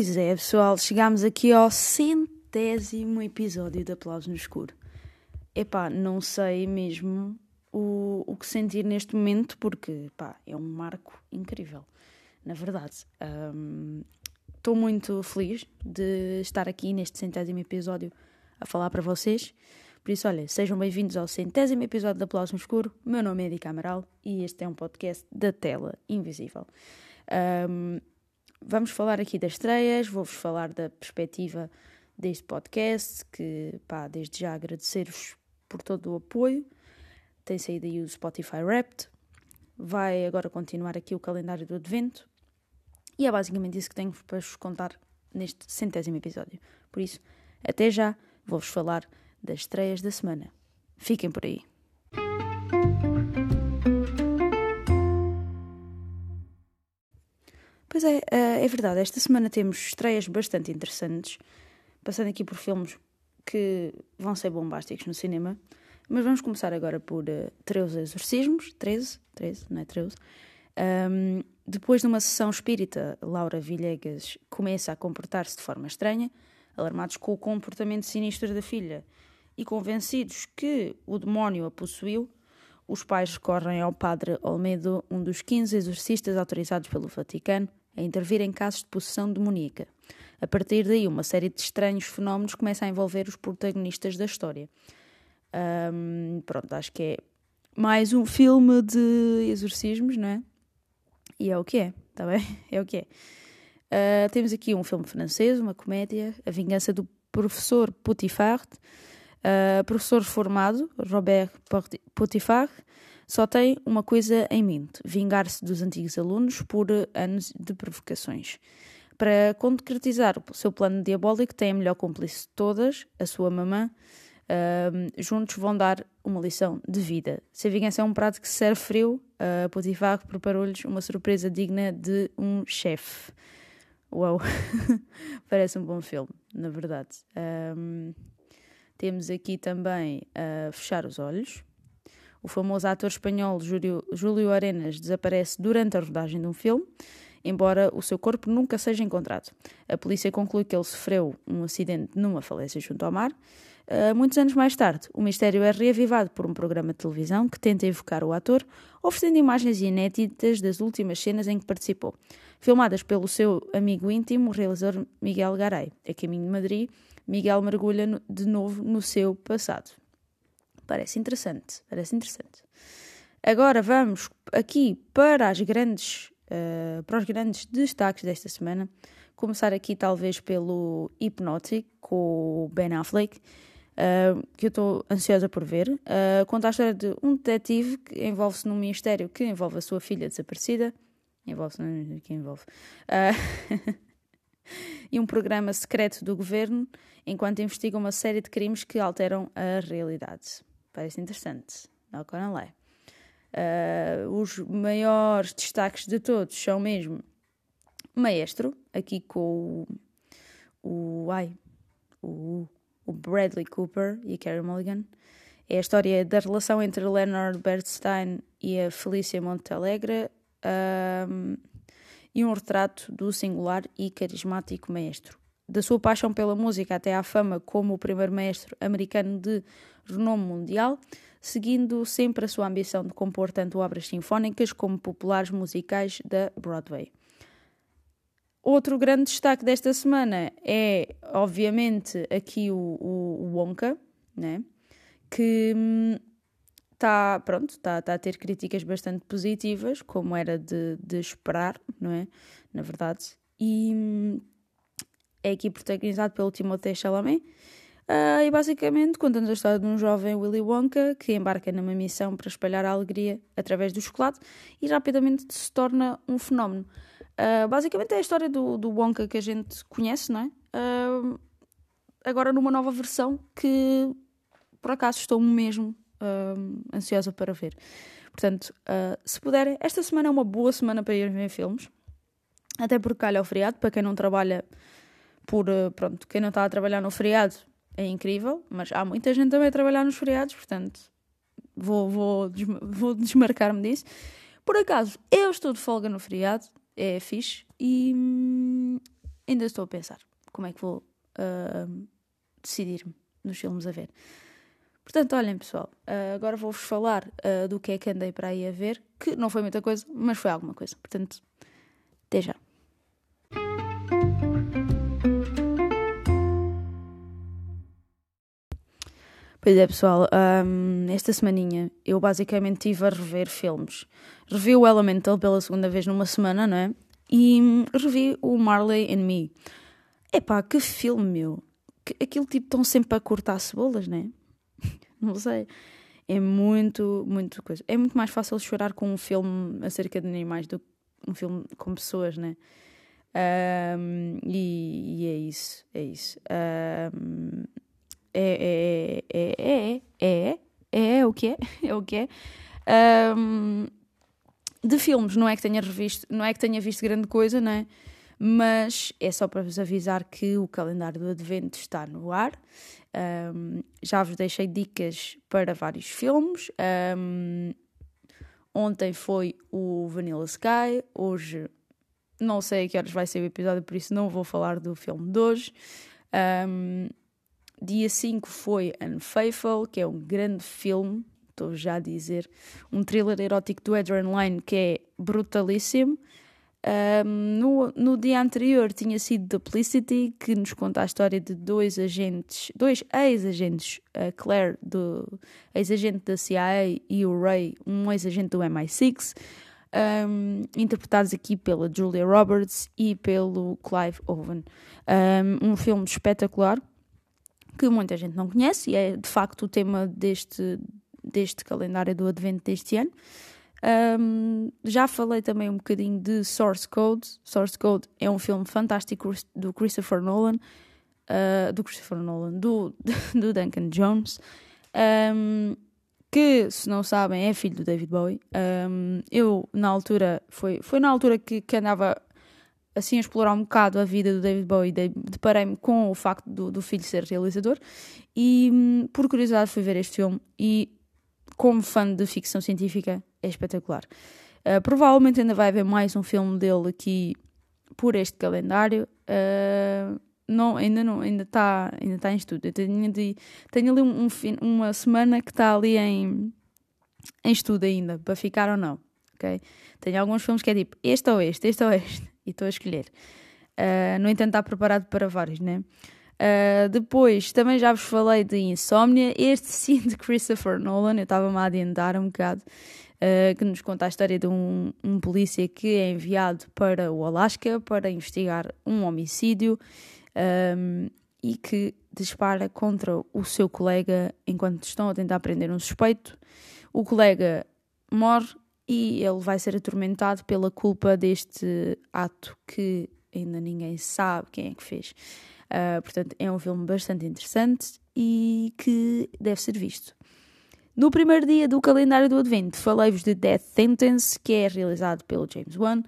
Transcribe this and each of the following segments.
Pois é, pessoal, chegámos aqui ao centésimo episódio de Aplausos no Escuro. Epá, não sei mesmo o, o que sentir neste momento, porque pá, é um marco incrível, na verdade. Estou muito feliz de estar aqui neste centésimo episódio a falar para vocês. Por isso, olha, sejam bem-vindos ao centésimo episódio de Aplausos no Escuro. Meu nome é Edi Amaral e este é um podcast da tela invisível. Um, vamos falar aqui das estreias, vou-vos falar da perspectiva deste podcast, que pá, desde já agradecer-vos por todo o apoio. Tem saído aí o Spotify Wrapped. Vai agora continuar aqui o calendário do Advento. E é basicamente isso que tenho para vos contar neste centésimo episódio. Por isso, até já, vou-vos falar das estreias da semana. Fiquem por aí. Pois é, eh, é verdade. Esta semana temos estreias bastante interessantes, passando aqui por filmes que vão ser bombásticos no cinema. Mas vamos começar agora por uh, 13 exorcismos. 13, 13, não é 13. Um, depois de uma sessão espírita, Laura Villegas começa a comportar-se de forma estranha, alarmados com o comportamento sinistro da filha e convencidos que o demónio a possuiu, os pais recorrem ao padre Olmedo, um dos 15 exorcistas autorizados pelo Vaticano, a intervir em casos de possessão demoníaca. A partir daí, uma série de estranhos fenómenos começa a envolver os protagonistas da história. Pronto, acho que é mais um filme de exorcismos, não é? E é o que é, está bem? É o que é. Uh, temos aqui um filme francês, uma comédia, A Vingança do Professor Potifar. Uh, professor formado, Robert Potifar, só tem uma coisa em mente: vingar-se dos antigos alunos por anos de provocações. Para concretizar o seu plano diabólico, tem a melhor cúmplice de todas, a sua mamã. Juntos vão dar uma lição de vida. Se a vingança é um prato que se serve frio, uh, Potifar preparou-lhes uma surpresa digna de um chefe. Uau! Parece um bom filme, na verdade. Um, temos aqui também uh, Fechar os Olhos, o famoso ator espanhol Júlio, Arenas desaparece durante a rodagem de um filme, embora o seu corpo nunca seja encontrado. A polícia conclui que ele sofreu um acidente numa falésia junto ao mar. Uh, muitos anos mais tarde, o mistério é reavivado por um programa de televisão que tenta evocar o ator, oferecendo imagens inéditas das últimas cenas em que participou, filmadas pelo seu amigo íntimo, o realizador Miguel Garay. A caminho de Madrid, Miguel mergulha de novo no seu passado. Parece interessante, parece interessante. Agora vamos aqui para as grandes, uh, para os grandes destaques desta semana. Começar aqui talvez pelo Hypnotic com o Ben Affleck, uh, que eu estou ansiosa por ver. Uh, conta a história de um detetive que envolve-se num mistério que envolve a sua filha desaparecida. Envolve-se, não que envolve. Uh, e um programa secreto do governo, enquanto investiga uma série de crimes que alteram a realidade. Parece interessante. Not gonna lie. Uh, os maiores destaques de todos são mesmo Maestro, aqui com o, o, ai, o, o Bradley Cooper e a Carey Mulligan. É a história da relação entre Leonard Bernstein e a Felícia Montalegre um, e um retrato do singular e carismático maestro. Da sua paixão pela música até à fama como o primeiro maestro americano de renome mundial, seguindo sempre a sua ambição de compor tanto obras sinfónicas como populares musicais da Broadway. Outro grande destaque desta semana é, obviamente, aqui o, o, o Wonka, né? que está hum, pronto, está tá a ter críticas bastante positivas, como era de, de esperar, não é? Na verdade. E hum, é aqui protagonizado pelo Timothée Chalamet, Uh, e basicamente conta-nos a história de um jovem Willy Wonka que embarca numa missão para espalhar a alegria através do chocolate e rapidamente se torna um fenómeno. Uh, basicamente é a história do, do Wonka que a gente conhece, não é? Uh, agora numa nova versão que por acaso estou mesmo ansiosa para ver. Portanto, se puderem, esta semana é uma boa semana para ir ver filmes, até porque calha o feriado, para quem não trabalha por, uh, pronto, quem não está a trabalhar no feriado é incrível, mas há muita gente também a trabalhar nos feriados, portanto, vou, vou, vou desmarcar-me disso. Por acaso, eu estou de folga no feriado, é fixe, e hum, ainda estou a pensar como é que vou uh, decidir-me nos filmes a ver. Portanto, olhem pessoal, uh, agora vou-vos falar uh, do que é que andei para aí a ver, que não foi muita coisa, mas foi alguma coisa. Portanto, até já. Pois é, pessoal, um, esta semaninha eu basicamente estive a rever filmes. Revi o Elemental pela segunda vez numa semana, não é? E hum, revi o Marley and Me. Epá, que filme, meu! Que, aquilo tipo estão sempre a cortar cebolas, não é? não sei. É muito, muito coisa. É muito mais fácil chorar com um filme acerca de animais do que um filme com pessoas, né? Um, e, e, é isso, é isso. Um, é, é, é, é, é, é, é o que é, é o que é. De filmes, não é que tenha revisto, não é que tenha visto grande coisa, não é? Mas é só para vos avisar que o calendário do Advento está no ar. Um, já vos deixei dicas para vários filmes. Um, ontem foi o Vanilla Sky, hoje não sei a que horas vai ser o episódio, por isso não vou falar do filme de hoje. Um, dia 5 foi Unfaithful, que é um grande filme, estou já a dizer, um thriller erótico do Adrian Lyne que é brutalíssimo. Um, no, no dia anterior tinha sido Duplicity, que nos conta a história de dois agentes, dois ex-agentes, a Claire, do ex-agente da CIA, e o Ray, um ex-agente do MI6, um, interpretados aqui pela Julia Roberts e pelo Clive Owen. Um, um filme espetacular que muita gente não conhece e é de facto o tema deste, deste calendário do Advento deste ano. Um, já falei também um bocadinho de Source Code. Source Code é um filme fantástico do Christopher Nolan, uh, do Christopher Nolan, do, do Duncan Jones, um, que, se não sabem, é filho do David Bowie. Um, eu, na altura, foi, foi na altura que, que andava assim a explorar um bocado a vida do David Bowie, deparei-me com o facto do, do filho ser realizador e, por curiosidade, fui ver este filme e, como fã de ficção científica, é espetacular. Uh, provavelmente ainda vai haver mais um filme dele aqui por este calendário. Uh, não, ainda não, ainda está ainda tá em estudo. Eu tenho, de, tenho ali um, um, uma semana que está ali em, em estudo ainda, para ficar ou não. Okay? Tenho alguns filmes que é tipo este ou este, este ou este, e estou a escolher. Uh, no entanto, está preparado para vários, né? Uh, depois, também já vos falei de Insomnia, este sim de Christopher Nolan, eu estava-me a adiantar um bocado uh, que nos conta a história de um, um, polícia que é enviado para o Alasca para investigar um homicídio um, e que dispara contra o seu colega enquanto estão a tentar prender um suspeito. O colega morre e ele vai ser atormentado pela culpa deste ato que ainda ninguém sabe quem é que fez. Uh, portanto, é um filme bastante interessante e que deve ser visto. No primeiro dia do calendário do Advento, falei-vos de Death Sentence, que é realizado pelo James Wan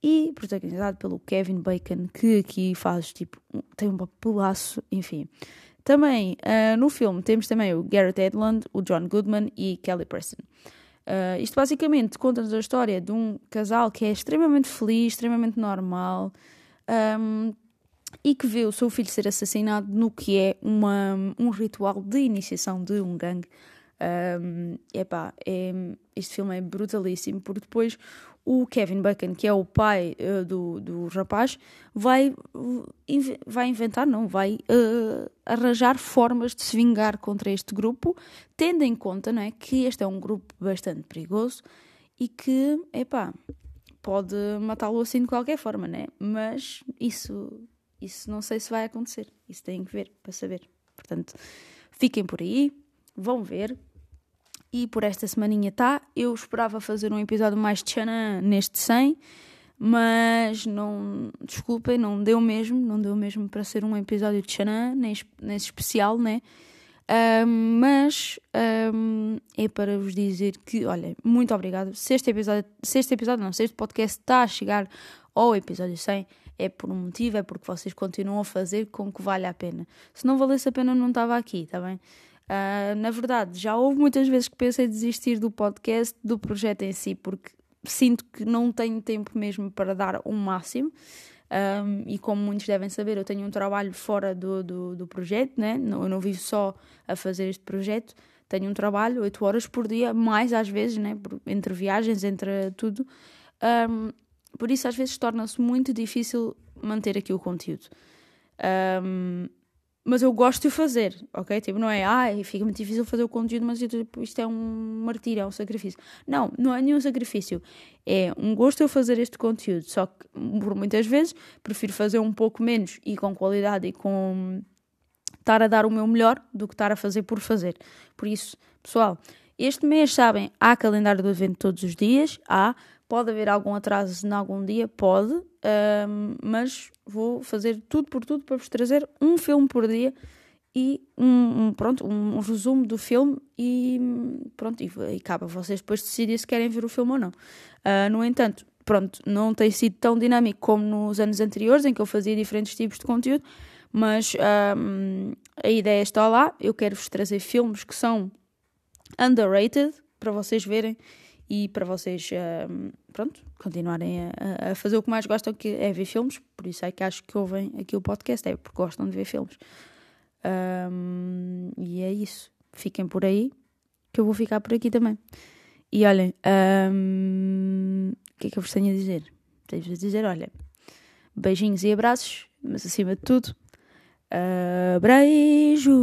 e protagonizado pelo Kevin Bacon, que aqui faz tipo, tem um papelaço, enfim. Também uh, no filme temos também o Garrett Edlund, o John Goodman e Kelly Preston. Uh, isto basicamente conta-nos a história de um casal que é extremamente feliz, extremamente normal um, e que vê o seu filho ser assassinado no que é uma, um ritual de iniciação de um gangue um, epá, é, este filme é brutalíssimo, porque depois o Kevin Bacon, que é o pai uh, do, do rapaz, vai, vai inventar, não, vai uh, arranjar formas de se vingar contra este grupo, tendo em conta não é, que este é um grupo bastante perigoso e que, epá, pode matá-lo assim de qualquer forma, né? Mas isso, isso não sei se vai acontecer. Isso tem que ver para saber. Portanto, fiquem por aí, vão ver, e por esta semaninha tá. Eu esperava fazer um episódio mais tchanã neste 100, mas não, desculpem, não deu mesmo, não deu mesmo para ser um episódio de tchanã, nesse, nesse especial, né? Um, mas é para vos dizer que, olha, muito obrigado. Se este episódio, se este episódio não, se este podcast está a chegar ao episódio 100, é por um motivo, é porque vocês continuam a fazer com que valha a pena. Se não valesse a pena, não estava aqui, está bem? Uh, na verdade, já houve muitas vezes que pensei desistir do podcast, do projeto em si, porque sinto que não tenho tempo mesmo para dar o um máximo. Um, e como muitos devem saber, eu tenho um trabalho fora do, do, do projeto, né? não, eu não vivo só a fazer este projeto, tenho um trabalho 8 horas por dia, mais às vezes, né? entre viagens, entre tudo. Um, por isso, às vezes, torna-se muito difícil manter aqui o conteúdo. Um, mas eu gosto de fazer, ok? Tipo, não é, ai, fica muito difícil fazer o conteúdo, mas tipo, isto é um martírio, é um sacrifício. Não, não é nenhum sacrifício. É um gosto eu fazer este conteúdo, só que por muitas vezes prefiro fazer um pouco menos e com qualidade e com estar a dar o meu melhor do que estar a fazer por fazer. Por isso, pessoal, este mês, sabem, há calendário do evento todos os dias, há, pode haver algum atraso em algum dia, pode, um, mas vou fazer tudo por tudo para vos trazer um filme por dia e um, um pronto, um, um, resumo do filme e pronto, e, e cabe a vocês depois decidirem se querem ver o filme ou não. Uh, no entanto, pronto, não tem sido tão dinâmico como nos anos anteriores em que eu fazia diferentes tipos de conteúdo, mas um, a ideia está lá. Eu quero-vos trazer filmes que são underrated para vocês verem e para vocês, um, pronto, continuarem a, a, fazer o que mais gostam, que é ver filmes. Por isso é que acho que ouvem aqui o podcast, é porque gostam de ver filmes. Um, e é isso. Fiquem por aí, que eu vou ficar por aqui também. E olhem, um, o que é que eu vos tenho a dizer? Tenho a dizer, olha, beijinhos e abraços, mas acima de tudo, abreijos.